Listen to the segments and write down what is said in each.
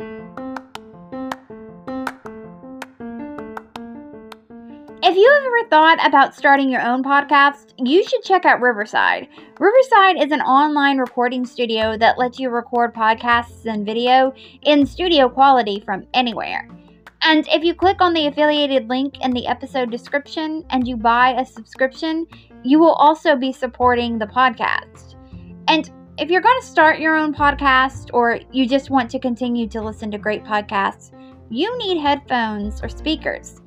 If you have ever thought about starting your own podcast, you should check out Riverside. Riverside is an online recording studio that lets you record podcasts and video in studio quality from anywhere. And if you click on the affiliated link in the episode description and you buy a subscription, you will also be supporting the podcast. And if you're going to start your own podcast or you just want to continue to listen to great podcasts, you need headphones or speakers.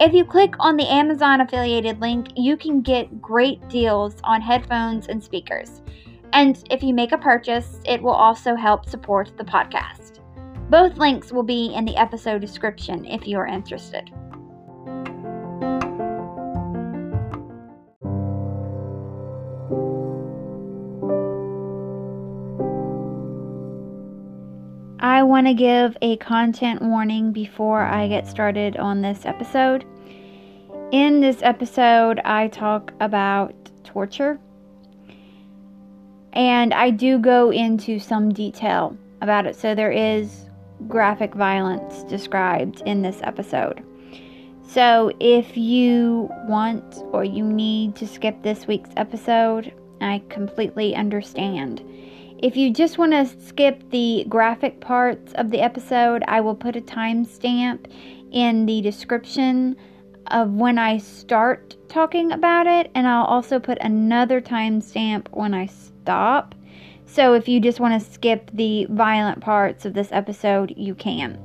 If you click on the Amazon affiliated link, you can get great deals on headphones and speakers. And if you make a purchase, it will also help support the podcast. Both links will be in the episode description if you are interested. I want to give a content warning before I get started on this episode. In this episode, I talk about torture, and I do go into some detail about it. So, there is graphic violence described in this episode. So, if you want or you need to skip this week's episode, I completely understand. If you just want to skip the graphic parts of the episode, I will put a timestamp in the description of when I start talking about it, and I'll also put another timestamp when I stop. So if you just want to skip the violent parts of this episode, you can.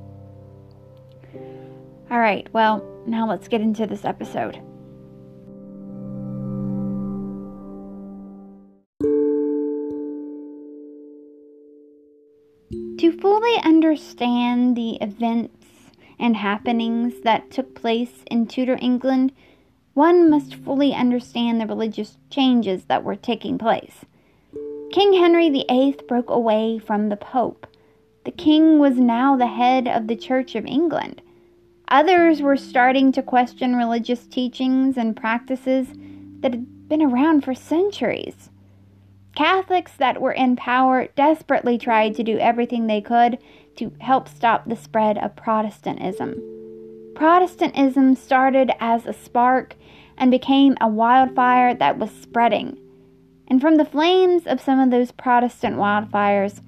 All right, well, now let's get into this episode. To fully understand the events and happenings that took place in Tudor England, one must fully understand the religious changes that were taking place. King Henry VIII broke away from the Pope. The king was now the head of the Church of England. Others were starting to question religious teachings and practices that had been around for centuries. Catholics that were in power desperately tried to do everything they could to help stop the spread of Protestantism. Protestantism started as a spark and became a wildfire that was spreading. And from the flames of some of those Protestant wildfires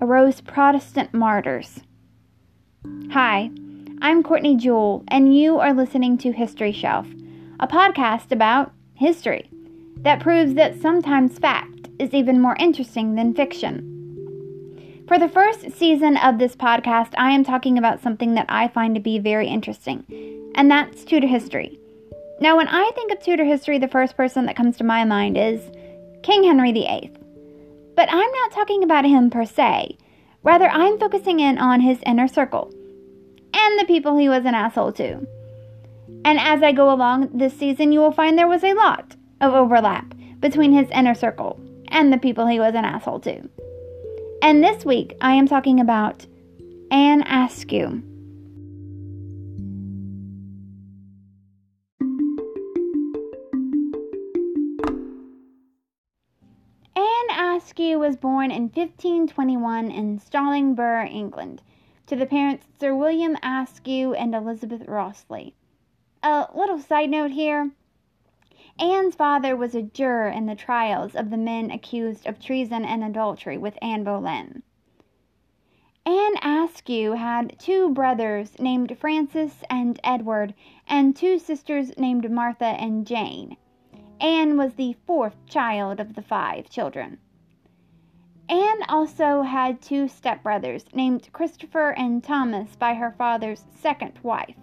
arose Protestant martyrs. Hi, I'm Kortney Jewell, and you are listening to History Shelf, a podcast about history that proves that sometimes fact is even more interesting than fiction. For the first season of this podcast, I am talking about something that I find to be very interesting, and that's Tudor history. Now, when I think of Tudor history, the first person that comes to my mind is King Henry VIII. But I'm not talking about him per se. Rather, I'm focusing in on his inner circle and the people he was an asshole to. And as I go along this season, you will find there was a lot of overlap between his inner circle and the people he was an asshole to. And this week, I am talking about Anne Askew. Anne Askew was born in 1521 in Stallingborough, England, to the parents Sir William Askew and Elizabeth Rossley. A little side note here Anne's father was a juror in the trials of the men accused of treason and adultery with Anne Boleyn. Anne Askew had two brothers named Francis and Edward, and two sisters named Martha and Jane. Anne was the fourth child of the five children. Anne also had two stepbrothers named Christopher and Thomas by her father's second wife.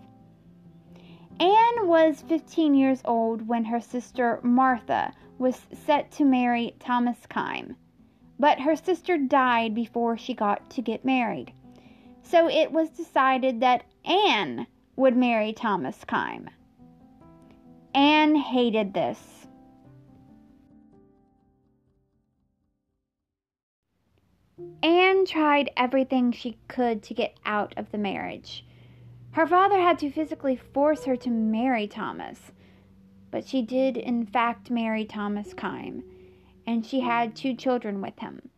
Anne was 15 years old when her sister Martha was set to marry Thomas Kyme, but her sister died before she got to get married. So it was decided that Anne would marry Thomas Kyme. Anne hated this. Anne tried everything she could to get out of the marriage. Her father had to physically force her to marry Thomas, but she did in fact marry Thomas Kyme, and she had two children with him.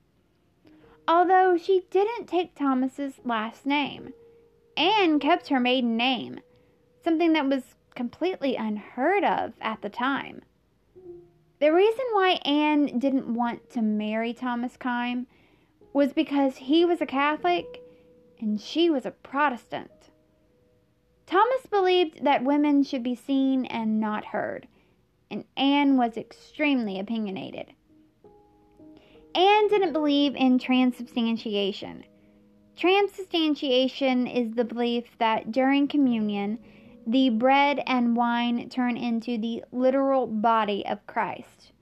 although she didn't take Thomas's last name. Anne kept her maiden name, something that was completely unheard of at the time. The reason why Anne didn't want to marry Thomas Kyme was because he was a Catholic and she was a Protestant. Thomas believed that women should be seen and not heard, and Anne was extremely opinionated. Anne didn't believe in transubstantiation. Transubstantiation is the belief that during communion, the bread and wine turn into the literal body of Christ.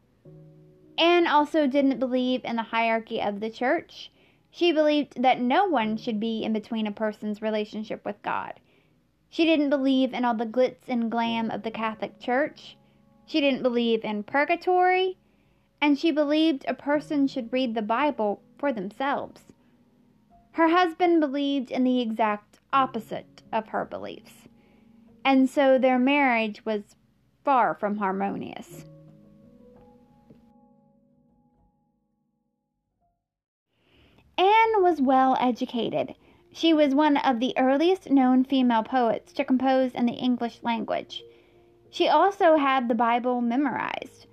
Anne also didn't believe in the hierarchy of the church. She believed that no one should be in between a person's relationship with God. She didn't believe in all the glitz and glam of the Catholic Church. She didn't believe in purgatory. And she believed a person should read the Bible for themselves. Her husband believed in the exact opposite of her beliefs. And so their marriage was far from harmonious. Anne was well educated she was one of the earliest known female poets to compose in the English language. She also had the Bible memorized.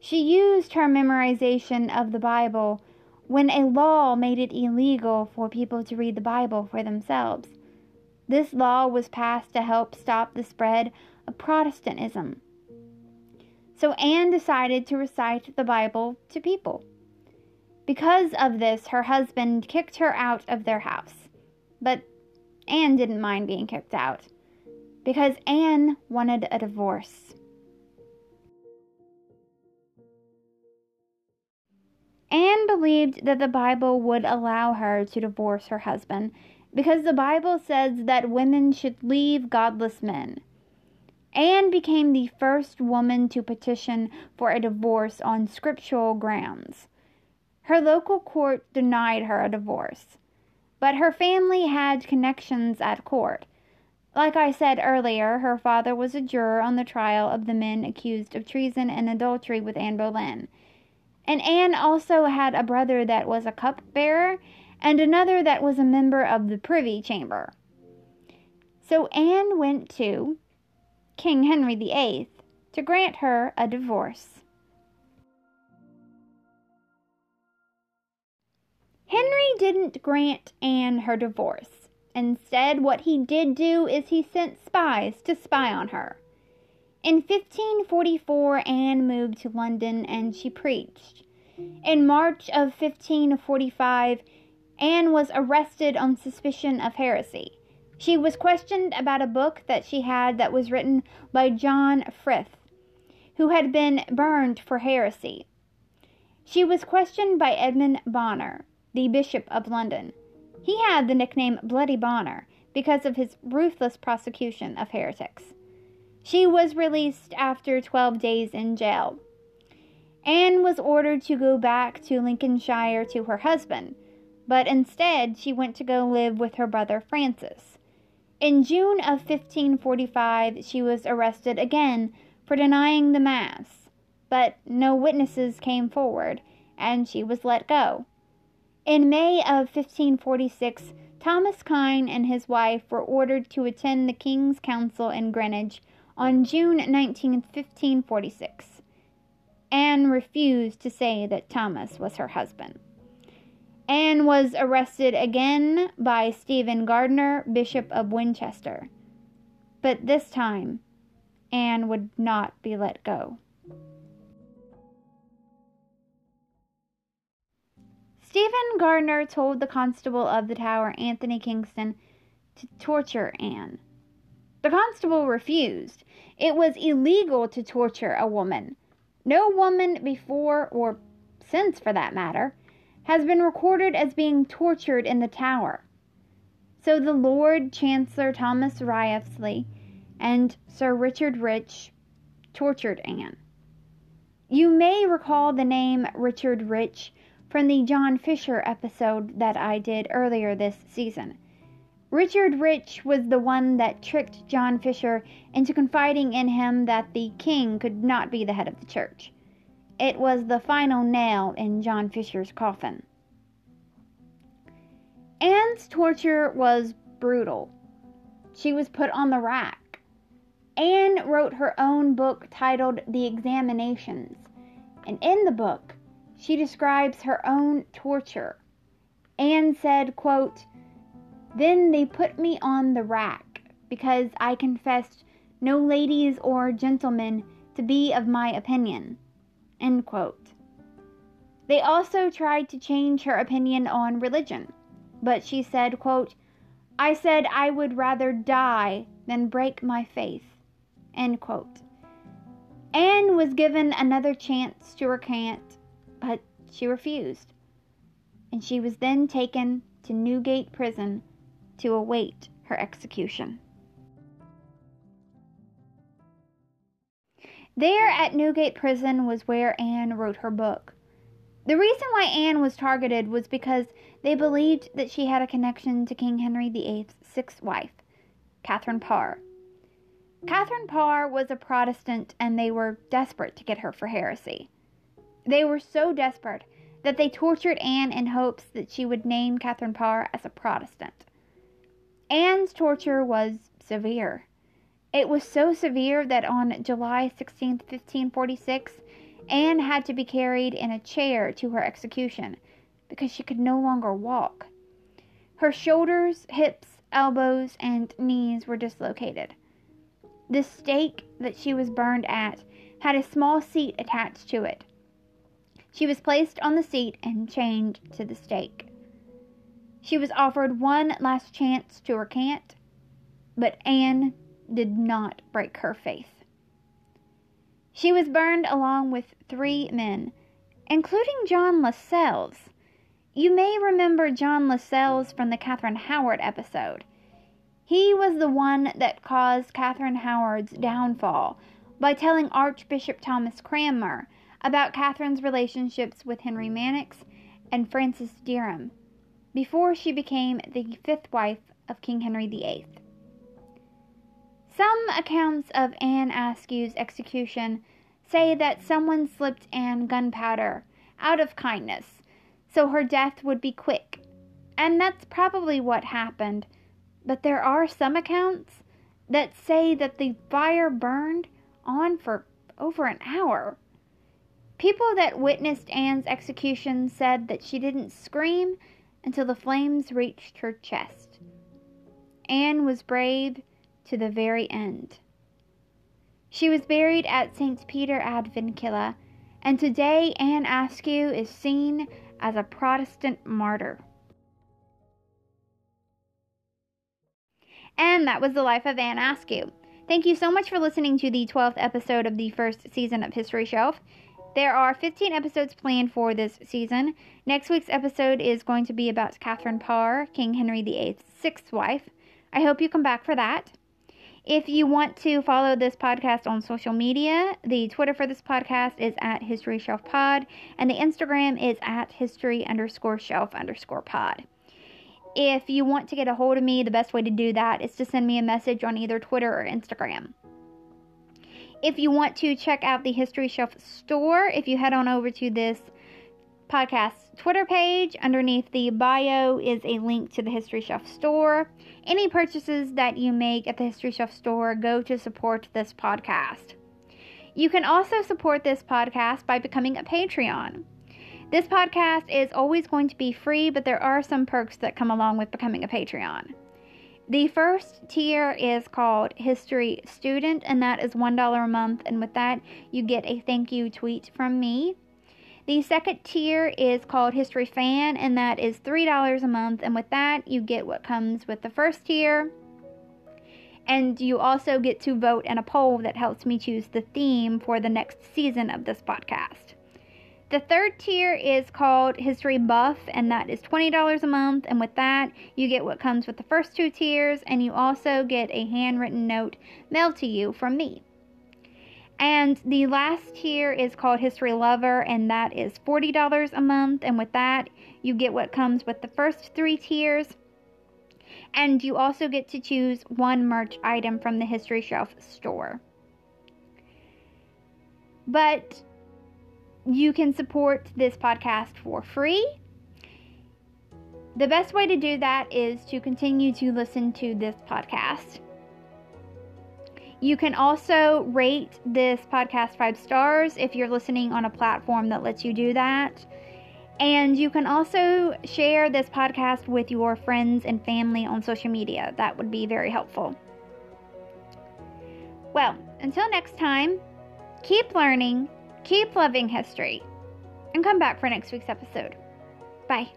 She used her memorization of the Bible when a law made it illegal for people to read the Bible for themselves. This law was passed to help stop the spread of Protestantism. So Anne decided to recite the Bible to people. Because of this, her husband kicked her out of their house. But Anne didn't mind being kicked out because Anne wanted a divorce. Anne believed that the Bible would allow her to divorce her husband because the Bible says that women should leave godless men. Anne became the first woman to petition for a divorce on scriptural grounds. Her local court denied her a divorce but her family had connections at court. Like I said earlier, her father was a juror on the trial of the men accused of treason and adultery with Anne Boleyn. And Anne also had a brother that was a cupbearer and another that was a member of the Privy Chamber. So Anne went to King Henry VIII to grant her a divorce. Henry didn't grant Anne her divorce. Instead, what he did do is he sent spies to spy on her. In 1544, Anne moved to London and she preached. In March of 1545, Anne was arrested on suspicion of heresy. She was questioned about a book that she had that was written by John Frith, who had been burned for heresy. She was questioned by Edmund Bonner, the Bishop of London. He had the nickname Bloody Bonner because of his ruthless prosecution of heretics. She was released after 12 days in jail. Anne was ordered to go back to Lincolnshire to her husband, but instead she went to go live with her brother Francis. In June of 1545, she was arrested again for denying the Mass, but no witnesses came forward, and she was let go. In May of 1546, Thomas Kyme and his wife were ordered to attend the King's Council in Greenwich on June 19, 1546. Anne refused to say that Thomas was her husband. Anne was arrested again by Stephen Gardiner, Bishop of Winchester. But this time, Anne would not be let go. Stephen Gardiner told the constable of the tower, Anthony Kingston, to torture Anne. The constable refused. It was illegal to torture a woman. No woman before, or since for that matter, has been recorded as being tortured in the tower. So the Lord Chancellor Thomas Wriothesley and Sir Richard Rich tortured Anne. You may recall the name Richard Rich from the John Fisher episode that I did earlier this season. Richard Rich was the one that tricked John Fisher into confiding in him that the king could not be the head of the church. It was the final nail in John Fisher's coffin. Anne's torture was brutal. She was put on the rack. Anne wrote her own book titled The Examinations, and in the book, she describes her own torture. Anne said, quote, Then they put me on the rack because I confessed no ladies or gentlemen to be of my opinion. End quote. They also tried to change her opinion on religion, but she said, quote, I said I would rather die than break my faith. End quote. Anne was given another chance to recant, but she refused, and she was then taken to Newgate Prison to await her execution. There at Newgate Prison was where Anne wrote her book. The reason why Anne was targeted was because they believed that she had a connection to King Henry VIII's sixth wife, Catherine Parr. Catherine Parr was a Protestant and they were desperate to get her for heresy. They were so desperate that they tortured Anne in hopes that she would name Catherine Parr as a Protestant. Anne's torture was severe. It was so severe that on July 16, 1546, Anne had to be carried in a chair to her execution because she could no longer walk. Her shoulders, hips, elbows, and knees were dislocated. The stake that she was burned at had a small seat attached to it. She was placed on the seat and chained to the stake. She was offered one last chance to recant, but Anne did not break her faith. She was burned along with three men, including John Lascelles. You may remember John Lascelles from the Catherine Howard episode. He was the one that caused Catherine Howard's downfall by telling Archbishop Thomas Cranmer about Catherine's relationships with Henry Manox and Francis Derham before she became the fifth wife of King Henry VIII. Some accounts of Anne Askew's execution say that someone slipped Anne gunpowder out of kindness so her death would be quick. And that's probably what happened. But there are some accounts that say that the fire burned on for over an hour. People that witnessed Anne's execution said that she didn't scream until the flames reached her chest. Anne was brave to the very end. She was buried at St. Peter ad Vincula, and today Anne Askew is seen as a Protestant martyr. And that was the life of Anne Askew. Thank you so much for listening to the 12th episode of the first season of History Shelf. There are 15 episodes planned for this season. Next week's episode is going to be about Catherine Parr, King Henry VIII's sixth wife. I hope you come back for that. If you want to follow this podcast on social media, the Twitter for this podcast is at History Shelf Pod, and the Instagram is at History underscore Shelf underscore Pod. If you want to get a hold of me, the best way to do that is to send me a message on either Twitter or Instagram. If you want to check out the History Shelf store, if you head on over to this podcast Twitter page. Underneath the bio is a link to the History Shelf store. Any purchases that you make at the History Shelf store go to support this podcast. You can also support this podcast by becoming a Patreon. This podcast is always going to be free, but there are some perks that come along with becoming a Patreon. The first tier is called History Student, and that is $1 a month. And with that, you get a thank you tweet from me. The second tier is called History Fan, and that is $3 a month. And with that, you get what comes with the first tier. And you also get to vote in a poll that helps me choose the theme for the next season of this podcast. The third tier is called History Buff, and that is $20 a month. And with that, you get what comes with the first two tiers, and you also get a handwritten note mailed to you from me. And the last tier is called History Lover, and that is $40 a month. And with that, you get what comes with the first three tiers. And you also get to choose one merch item from the History Shelf store. But you can support this podcast for free. the best way to do that is to continue to listen to this podcast. You can also rate this podcast five stars if you're listening on a platform that lets you do that. And you can also share this podcast with your friends and family on social media. That would be very helpful. Well, until next time, keep learning, keep loving history, and come back for next week's episode. Bye.